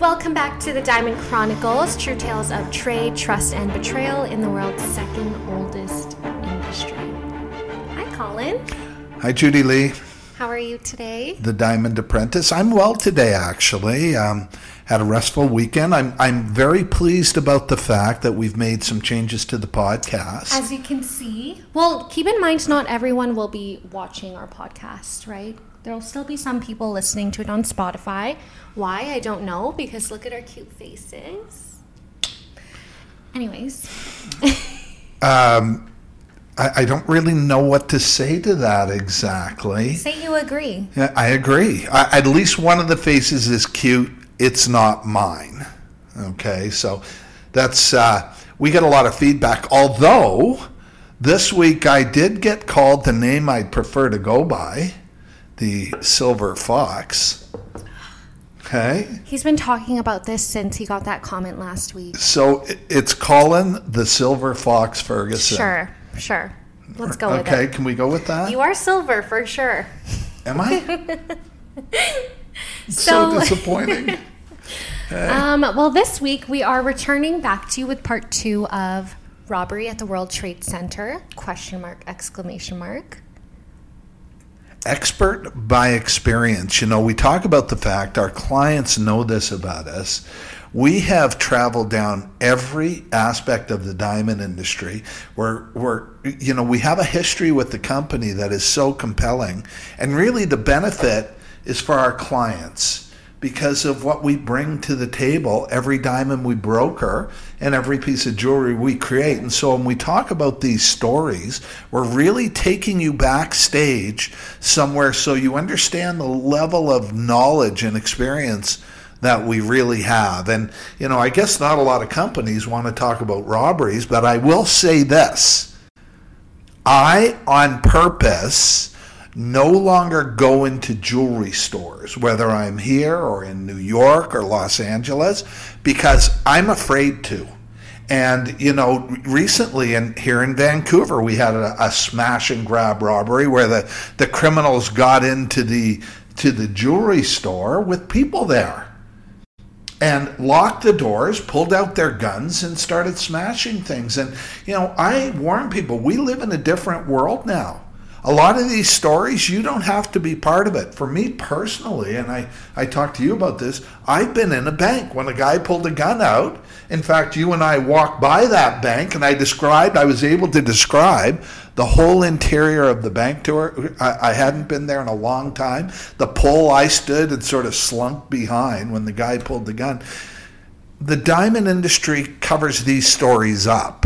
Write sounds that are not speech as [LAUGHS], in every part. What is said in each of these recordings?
Welcome back to the Diamond Chronicles True Tales of Trade, Trust, and Betrayal in the world's second oldest industry. Hi, Colin. Hi, Judy Lee, How are you today? the Diamond Apprentice. I'm well today, actually. Um, had a restful weekend. I'm I'm very pleased about the fact that we've made some changes to the podcast. As you can see, well, keep in mind, not everyone will be watching our podcast, right? There will still be some people listening to it on Spotify. Why? I don't know, because look at our cute faces. Anyways, [LAUGHS] Um, I, I don't really know what to say to that exactly. say you agree. Yeah, I agree. I, at least one of the faces is cute. It's not mine. Okay, so that's uh, we get a lot of feedback. Although this week I did get called the name I'd prefer to go by, the Silver Fox. Okay, He's been talking about this since he got that comment last week. so it's Colin the Silver Fox Ferguson. Sure, sure. Let's go with Okay, can we go with that? You are silver for sure. Am I? [LAUGHS] so So- disappointing. [LAUGHS] Um, well, this week we are returning back to you with part two of robbery at the World Trade Center? Question mark! Exclamation mark! Expert by experience. You know, we talk about the fact our clients know this about us. We have traveled down every aspect of the diamond industry. We're, we're, you know, we have a history with the company that is so compelling. And really, the benefit is for our clients because of what we bring to the table every diamond we broker and every piece of jewelry we create. And so when we talk about these stories, we're really taking you backstage somewhere so you understand the level of knowledge and experience that we really have. And, you know, I guess not a lot of companies want to talk about robberies, but I will say this. I, on purpose, no longer go into jewelry stores, whether I'm here or in New York or Los Angeles, because I'm afraid to. And you know, recently, in here in Vancouver, we had a, a smash and grab robbery where the, the criminals got into the to the jewelry store with people there and locked the doors, pulled out their guns, and started smashing things. And, you know, I warn people we live in a different world now. A lot of these stories, you don't have to be part of it. For me personally, and I, I talked to you about this, I've been in a bank when a guy pulled a gun out. In fact, you and I walked by that bank and I described, I was able to describe the whole interior of the bank to her. I, I hadn't been there in a long time. The pole I stood and sort of slunk behind when the guy pulled the gun. The diamond industry covers these stories up.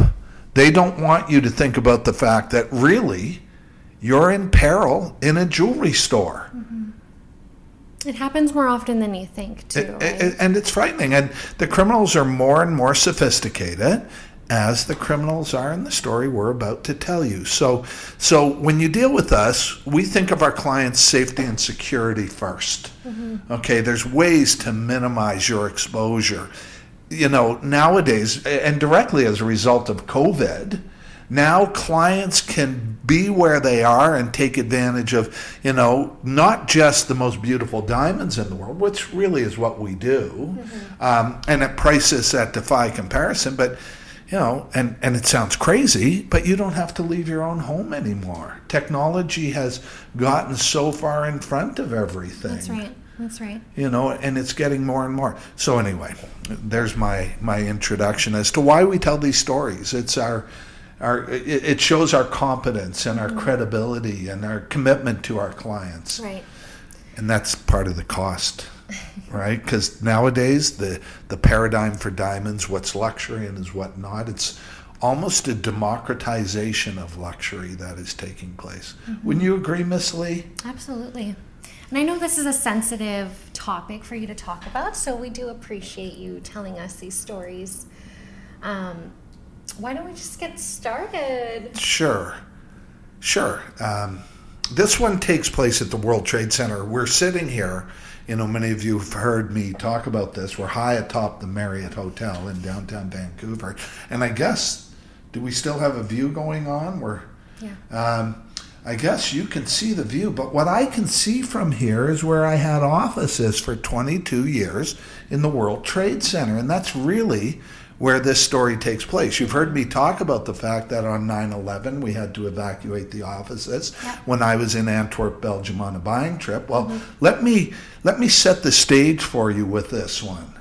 They don't want you to think about the fact that really you're in peril in a jewelry store. Mm-hmm. It happens more often than you think, too. It- right? it- and it's frightening. And the criminals are more and more sophisticated as the criminals are in the story we're about to tell you. So, so when you deal with us, we think of our clients' safety and security 1st mm-hmm. Okay, there's ways to minimize your exposure. You know, nowadays, and directly as a result of COVID, now clients can be where they are and take advantage of, you know, not just the most beautiful diamonds in the world, which really is what we do, um, and at prices that defy comparison, but you know, and, and it sounds crazy, but you don't have to leave your own home anymore. Technology has gotten so far in front of everything That's right. That's right. you know and it's getting more and more so anyway there's my my introduction as to why we tell these stories it's our our it, shows our competence and our credibility and our commitment to our clients Right. and that's part of the cost [LAUGHS] right because nowadays the the paradigm for diamonds what's luxury and is what not it's almost a democratization of luxury that is taking place wouldn't you agree miss lee Absolutely. And I know this is a sensitive topic for you to talk about, so we do appreciate you telling us these stories. Um, why don't we just get started? Sure, sure. Um, this one takes place at the World Trade Center. We're sitting here. You know, many of you have heard me talk about this. We're high atop the Marriott Hotel in downtown Vancouver, and I guess do we still have a view going on? We're Yeah. um, I guess you can see the view, but what I can see from here is where I had offices for 22 years in the World Trade Center. And that's really where this story takes place. You've heard me talk about the fact that on 9 11 we had to evacuate the offices Yep. when I was in Antwerp, Belgium on a buying trip. Well, let me let me set the stage for you with this one.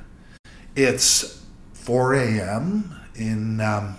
It's 4 a.m. in um,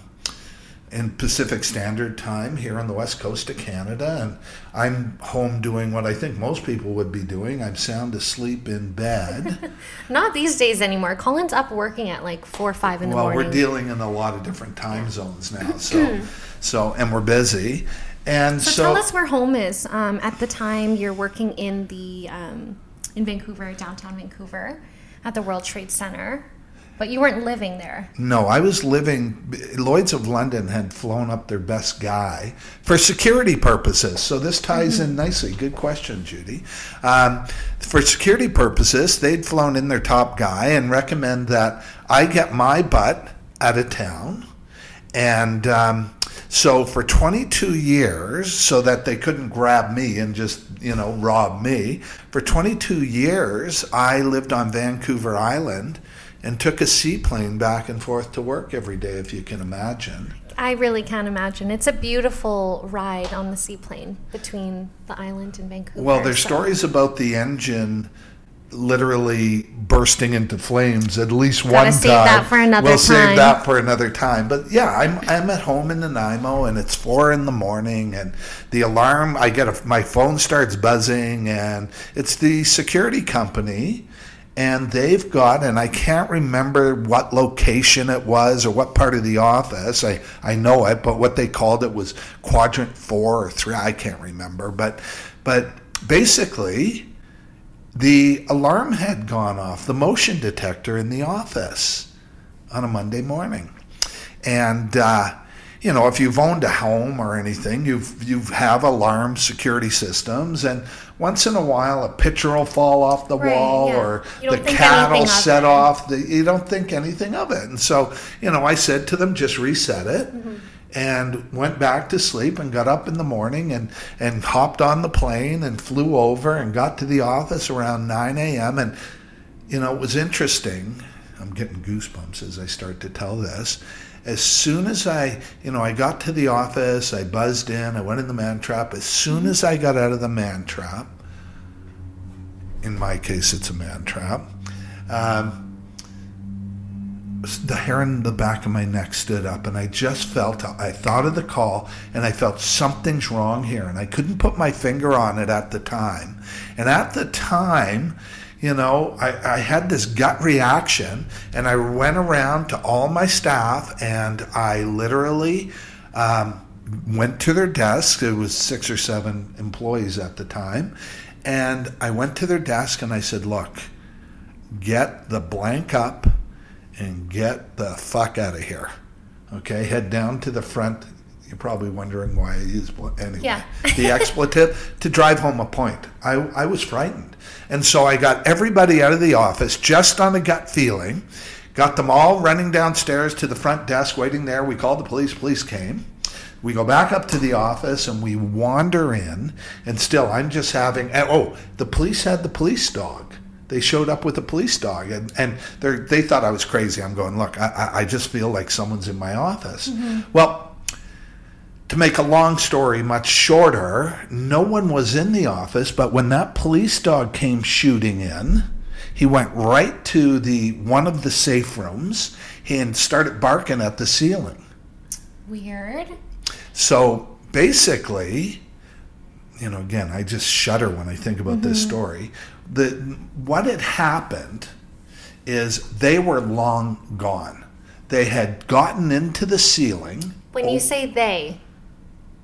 in Pacific Standard Time here on the west coast of Canada, and I'm home doing what I think most people would be doing. I'm sound asleep in bed. [LAUGHS] Not these days anymore. Colin's up working at like four or five in the well, morning. Well, we're dealing in a lot of different time zones now, [CLEARS THROAT] so so and we're busy, and so, so, tell us where home is. Um, at the time, you're working in the um, in Vancouver, downtown Vancouver, at the World Trade Center, but you weren't living there. No, I was living. Lloyd's of London had flown up their best guy for security purposes. So this ties in nicely. Good question, Judy. Um, for security purposes, they'd flown in their top guy and recommend that I get my butt out of town. And um, so for 22 years, so that they couldn't grab me and just, you know, rob me, for 22 years, I lived on Vancouver Island and took a seaplane back and forth to work every day, if you can imagine. I really can't imagine. It's a beautiful ride on the seaplane between the island and Vancouver. Well, there's so- stories about the engine literally bursting into flames at least Gotta one save time. that for another we'll time. save that for another time. But yeah, I'm I'm at home in Nanaimo and it's four in the morning and the alarm. I get a, my phone starts buzzing and it's the security company. And they've got, and I can't remember what location it was or what part of the office. I, I know it, but what they called it was quadrant four or three. I can't remember. But, but basically, the alarm had gone off, the motion detector in the office on a Monday morning. And, uh, you know, if you've owned a home or anything, you've you have alarm security systems, and once in a while a picture will fall off the Right, wall, yeah. or the cat will set off. The, you don't think anything of it, and so you know, I said to them, just reset it. Mm-hmm. And went back to sleep and got up in the morning and, and hopped on the plane and flew over and got to the office around 9 a.m. And, you know, it was interesting. I'm getting goosebumps as I start to tell this. As soon as I, you know, I got to the office, I buzzed in, I went in the man trap. As soon as I got out of the man trap, in my case, it's a man trap, um, the hair in the back of my neck stood up and I just felt I thought of the call and I felt something's wrong here and I couldn't put my finger on it at the time. And at the time, you know, I, I had this gut reaction and I went around to all my staff and I literally um, went to their desk. It was six or seven employees at the time. And I went to their desk and I said, look, get the blank up and get the fuck out of here. Okay, head down to the front. You're probably wondering why I use anyway. Yeah. the expletive to drive home a point. I, I was frightened, and so I got everybody out of the office just on a gut feeling. Got them all running downstairs to the front desk, waiting there. We called the police. Police came. We go back up to the office and we wander in, and still I'm just having. Oh, the police had the police dog. They showed up with a police dog, and, and they they thought I was crazy. I'm going, look, I, I- I just feel like someone's in my office. Mm-hmm. Well, to make a long story much shorter, no one was in the office, but when that police dog came shooting in, he went right to the one of the safe rooms and started barking at the ceiling. Weird. So basically, you know, again, I just shudder when I think about this mm-hmm. story. The what had happened is they were long gone. They had gotten into the ceiling. When you oh. say they,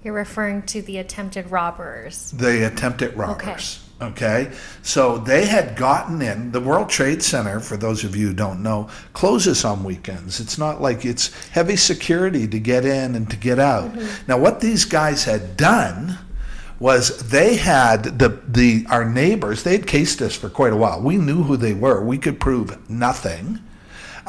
you're referring to the attempted robbers. the attempted robbers. Okay. So they had gotten in. The World Trade Center, for those of you who don't know, closes on weekends. It's not like it's heavy security to get in and to get out. Mm-hmm. Now, what these guys had done was they had the the our neighbors. they had cased us for quite a while. We knew who they were. We could prove nothing.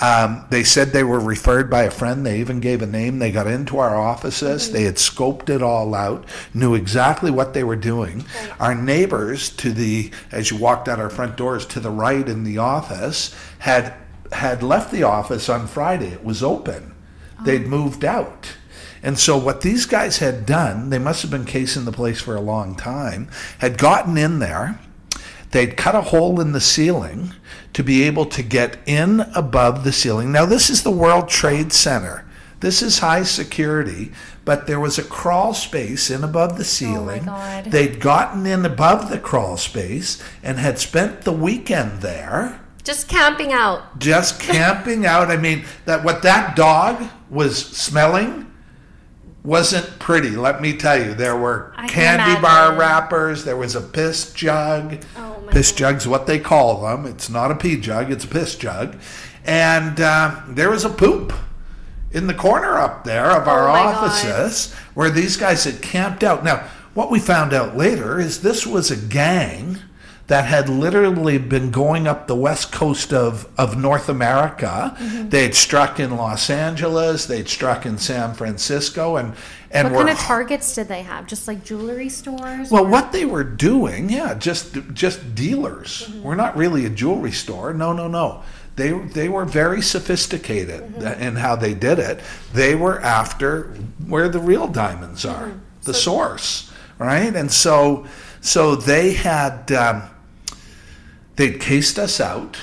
Um, they said they were referred by a friend. They even gave a name. They got into our offices. They had scoped it all out, knew exactly what they were doing. Our neighbors to the, as you walked out our front doors to the right in the office, had had left the office on Friday. It was open. They'd moved out. And so what these guys had done, they must have been casing the place for a long time, had gotten in there. They'd cut a hole in the ceiling to be able to get in above the ceiling. Now this is the World Trade Center. This is high security, but there was a crawl space in above the oh ceiling. God. They'd gotten in above the crawl space and had spent the weekend there Just camping out. just camping out. I mean, that what that dog was smelling wasn't pretty. Let me tell you, there were I candy bar wrappers. There was a piss jug. Oh, piss God. jug's what they call them. It's not a pee jug. It's a piss jug. And uh, there was a poop in the corner up there of our Oh, my God. offices where these guys had camped out. Now, what we found out later is this was a gang that had literally been going up the west coast of, of North America. Mm-hmm. They'd struck in Los Angeles, they'd struck in San Francisco, and, and What kind of targets did they have? Just like jewelry stores? well, or- what they were doing, yeah, just just dealers. Mm-hmm. We're not really a jewelry store. No, no, no. They they were very sophisticated Mm-hmm. in how they did it. They were after where the real diamonds are, Mm-hmm. the source, right? And so so they had um, they'd cased us out.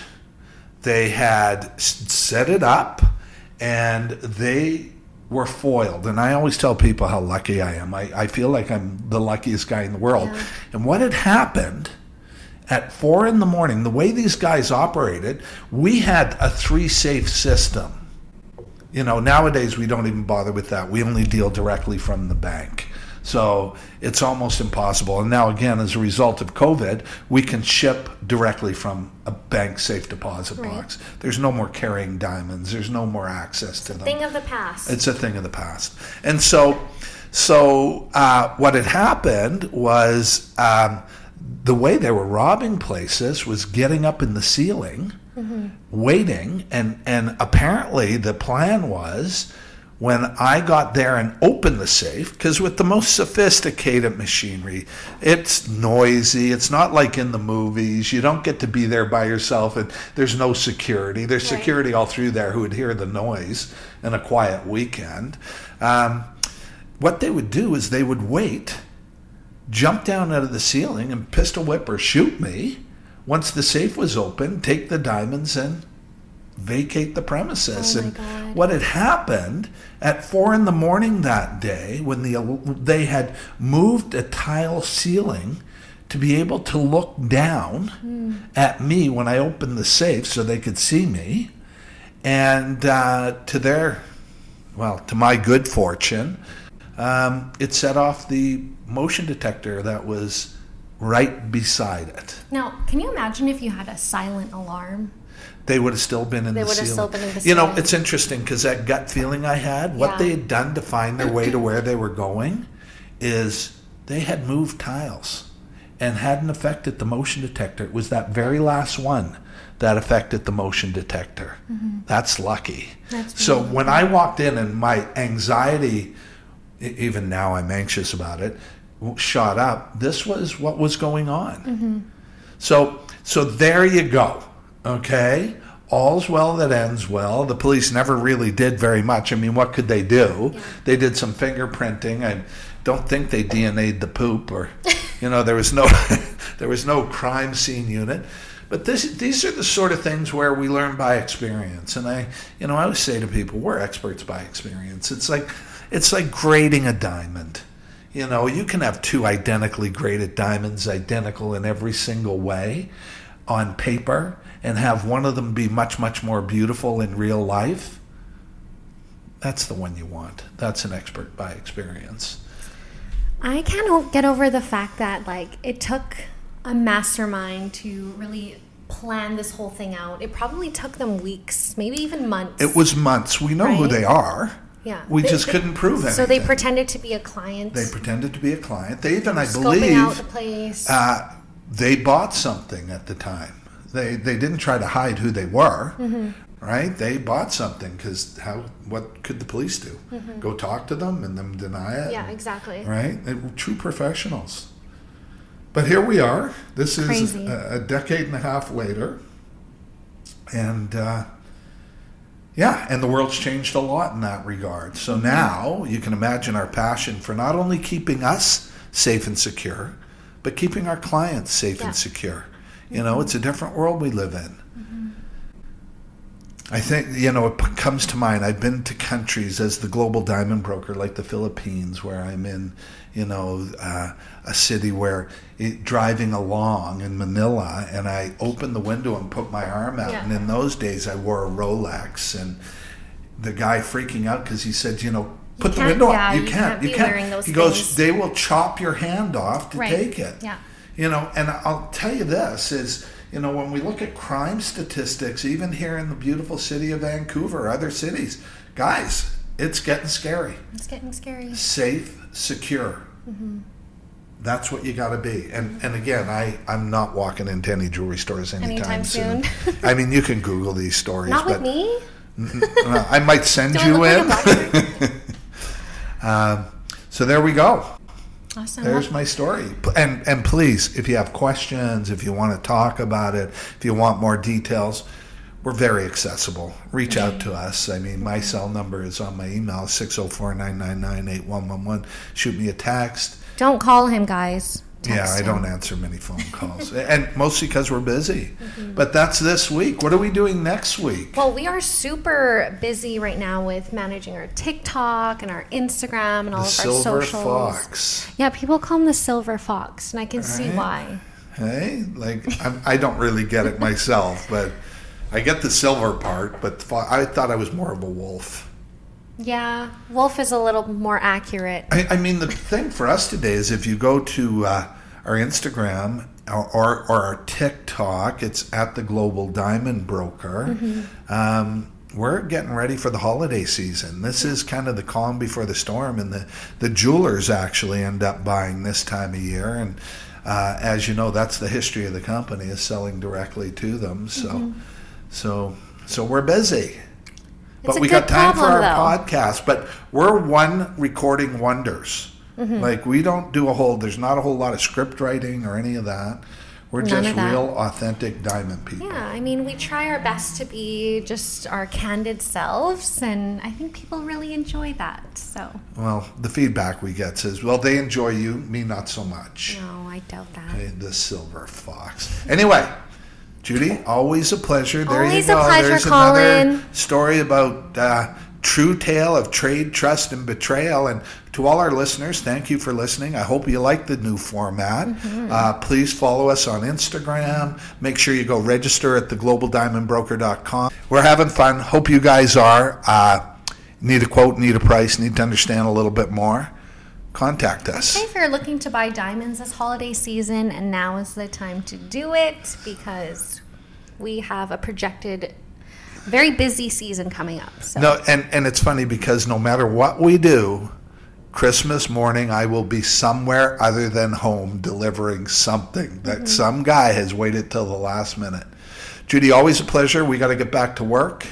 They had set it up, and they were foiled. And I always tell people how lucky I am. I, I feel like I'm the luckiest guy in the world. Yeah. And what had happened at four in the morning, the way these guys operated, we had a three safe system. You know, nowadays we don't even bother with that. We only deal directly from the bank. So it's almost impossible. And now, again, as a result of COVID, we can ship directly from a bank safe deposit Right. box. There's no more carrying diamonds, there's no more access to them. Thing of the past. It's a thing of the past. And so, so uh, what had happened was um, the way they were robbing places was getting up in the ceiling, waiting, and and apparently the plan was. When I got there and opened the safe, because with the most sophisticated machinery, it's noisy. It's not like in the movies. You don't get to be there by yourself, and there's no security. There's Right. security all through there who would hear the noise in a quiet weekend. Um, what they would do is they would wait, jump down out of the ceiling, and pistol whip or shoot me. Once the safe was open, take the diamonds and vacate the premises. Oh, and God. what had happened at four in the morning that day, when the they had moved a tile ceiling to be able to look down Hmm. at me when I opened the safe, so they could see me, and uh, to their, well, to my good fortune, um, it set off the motion detector that was right beside it. now, can you imagine if you had a silent alarm? They would have still been in They the would have ceiling. still been in the You know, it's interesting because that gut feeling I had, what Yeah. they had done to find their way to where [CLEARS THROAT] they were going, is they had moved tiles and hadn't affected the motion detector. It was that very last one that affected the motion detector. That's lucky. Mm-hmm. That's so really when I walked in and my anxiety, even now I'm anxious about it, shot up. This was what was going on. Mm-hmm. So so there you go. Okay? All's well that ends well. The police never really did very much. I mean, what could they do? Yeah. They did some fingerprinting. I don't think they DNA'd the poop or [LAUGHS] you know, there was no [LAUGHS] there was no crime scene unit. But this, these are the sort of things where we learn by experience. And I, you know, I always say to people, we're experts by experience. It's like, it's like grading a diamond. You know, you can have two identically graded diamonds, identical in every single way on paper, and have one of them be much, much more beautiful in real life. That's the one you want. That's an expert by experience. I can't get over the fact that like it took a mastermind to really plan this whole thing out. It probably took them weeks, maybe even months. It was months. We know who they are. yeah. We They- just they- couldn't prove anything. So they pretended to be a client. They pretended to be a client. They even, I scoping out the believe, place. uh, they bought something at the time. They they didn't try to hide who they were, Mm-hmm. right? They bought something because how? What could the police do? Go talk to them and then deny it? Mm-hmm. Yeah, exactly. right? They were true professionals. But here we are. This is a, a decade and a half later, and uh, yeah, and the world's changed a lot in that regard. So now you can imagine our passion for not only keeping us safe and secure, but keeping our clients safe Yeah. and secure. You know, it's a different world we live in. I think, you know, it p- comes to mind. I've been to countries as the global diamond broker, like the Philippines, where I'm in, you know, uh, a city where it, driving along in Manila, and I opened the window and put my arm out. Yeah. And in those days, I wore a Rolex, and the guy freaking out because he said, you know, put the window yeah, up. You you can't. You can't. he goes, things. they will chop your hand off to Right. take it. Yeah. You know, and I'll tell you this is, you know, when we look at crime statistics, even here in the beautiful city of Vancouver, other cities, guys, it's getting scary. It's getting scary. Safe, secure. Mm-hmm. That's what you got to be. And and again, I I'm not walking into any jewelry stores anytime, Anytime soon. I mean, you can Google these [LAUGHS] stories, Not with me. uh, I might [LAUGHS] send you in. [LAUGHS] um, so there we go. Awesome. There's my story. And and please, if you have questions, if you want to talk about it, if you want more details, we're very accessible. Reach out to us. I mean, my cell number is on my email 604-999-8111. Shoot me a text. Don't call him, guys. Yeah, I don't answer many phone calls. and mostly because we're busy. Mm-hmm. But that's this week. What are we doing next week? Well, we are super busy right now with managing our TikTok and our Instagram and all The of Silver our socials. Fox. Yeah, people call him the silver fox, and I can see why. Hey, like I'm, I don't really get it myself, but I get the silver part. But I thought I was more of a wolf. Yeah, wolf is a little more accurate. I, I mean, the thing for us today is if you go to uh, our Instagram or, or, or our TikTok, it's at the Global Diamond Broker. Um, we're getting ready for the holiday season. This is kind of the calm before the storm, and the, the jewelers actually end up buying this time of year. And uh, as you know, that's the history of the company is selling directly to them. So, so, so we're busy. But we got time for our problem, podcast. But we're one recording wonders. Mm-hmm. Like we don't do a whole. There's not a whole lot of script writing or any of that. We're None just real, authentic diamond people. Yeah, I mean, we try our best to be just our candid selves, and I think people really enjoy that. So, Well, the feedback we get says, "Well, they enjoy you, me not so much." no, I doubt that. Hey, the silver fox. Anyway, Judy, always a pleasure. There Always you a go. pleasure, There's another story about uh, true tale of trade, trust, and betrayal. And to all our listeners, thank you for listening. I hope you like the new format. Mm-hmm. Uh, please follow us on Instagram. Make sure you go register at theglobaldiamondbroker.com. We're having fun. Hope you guys are. Uh, need a quote, need a price, need to understand a little bit more. Contact us. If you're looking to buy diamonds this holiday season, and now is the time to do it because we have a projected very busy season coming up. So, No, and and it's funny because no matter what we do, Christmas morning I will be somewhere other than home delivering something that mm-hmm. some guy has waited till the last minute. Judy, always a pleasure. We got to get back to work.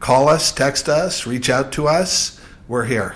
Call us, text us, reach out to us. We're here.